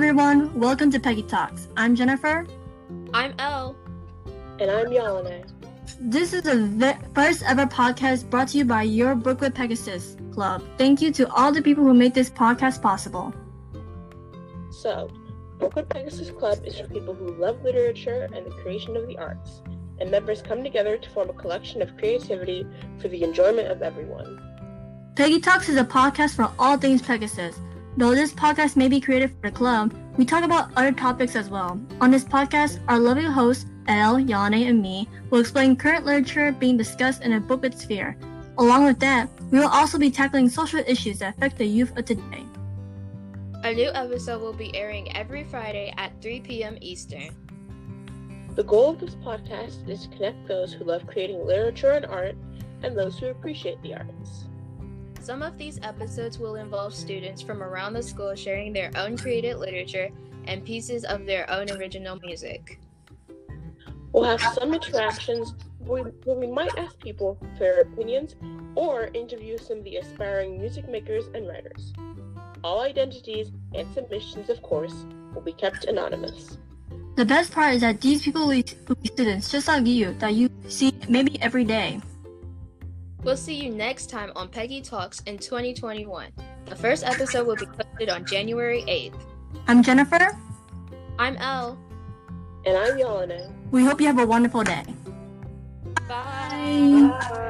everyone, welcome to Peggy Talks. I'm Jennifer. I'm Elle. And I'm Yalana. This is the first ever podcast brought to you by your Book with Pegasus Club. Thank you to all the people who made this podcast possible. So, Book with Pegasus Club is for people who love literature and the creation of the arts, and members come together to form a collection of creativity for the enjoyment of everyone. Peggy Talks is a podcast for all things Pegasus. Though this podcast may be created for the club, we talk about other topics as well. On this podcast, our lovely hosts, Elle, Yane, and me, will explain current literature being discussed in a booklet sphere. Along with that, we will also be tackling social issues that affect the youth of today. A new episode will be airing every Friday at 3 p.m. Eastern. The goal of this podcast is to connect those who love creating literature and art and those who appreciate the arts. Some of these episodes will involve students from around the school sharing their own created literature and pieces of their own original music. We'll have some interactions where where we might ask people for their opinions or interview some of the aspiring music makers and writers. All identities and submissions, of course, will be kept anonymous. The best part is that these people will be students just like you that you see maybe every day. We'll see you next time on Peggy Talks in 2021. The first episode will be posted on January 8th. I'm Jennifer. I'm Elle. And I'm Yalana. We hope you have a wonderful day. Bye. Bye.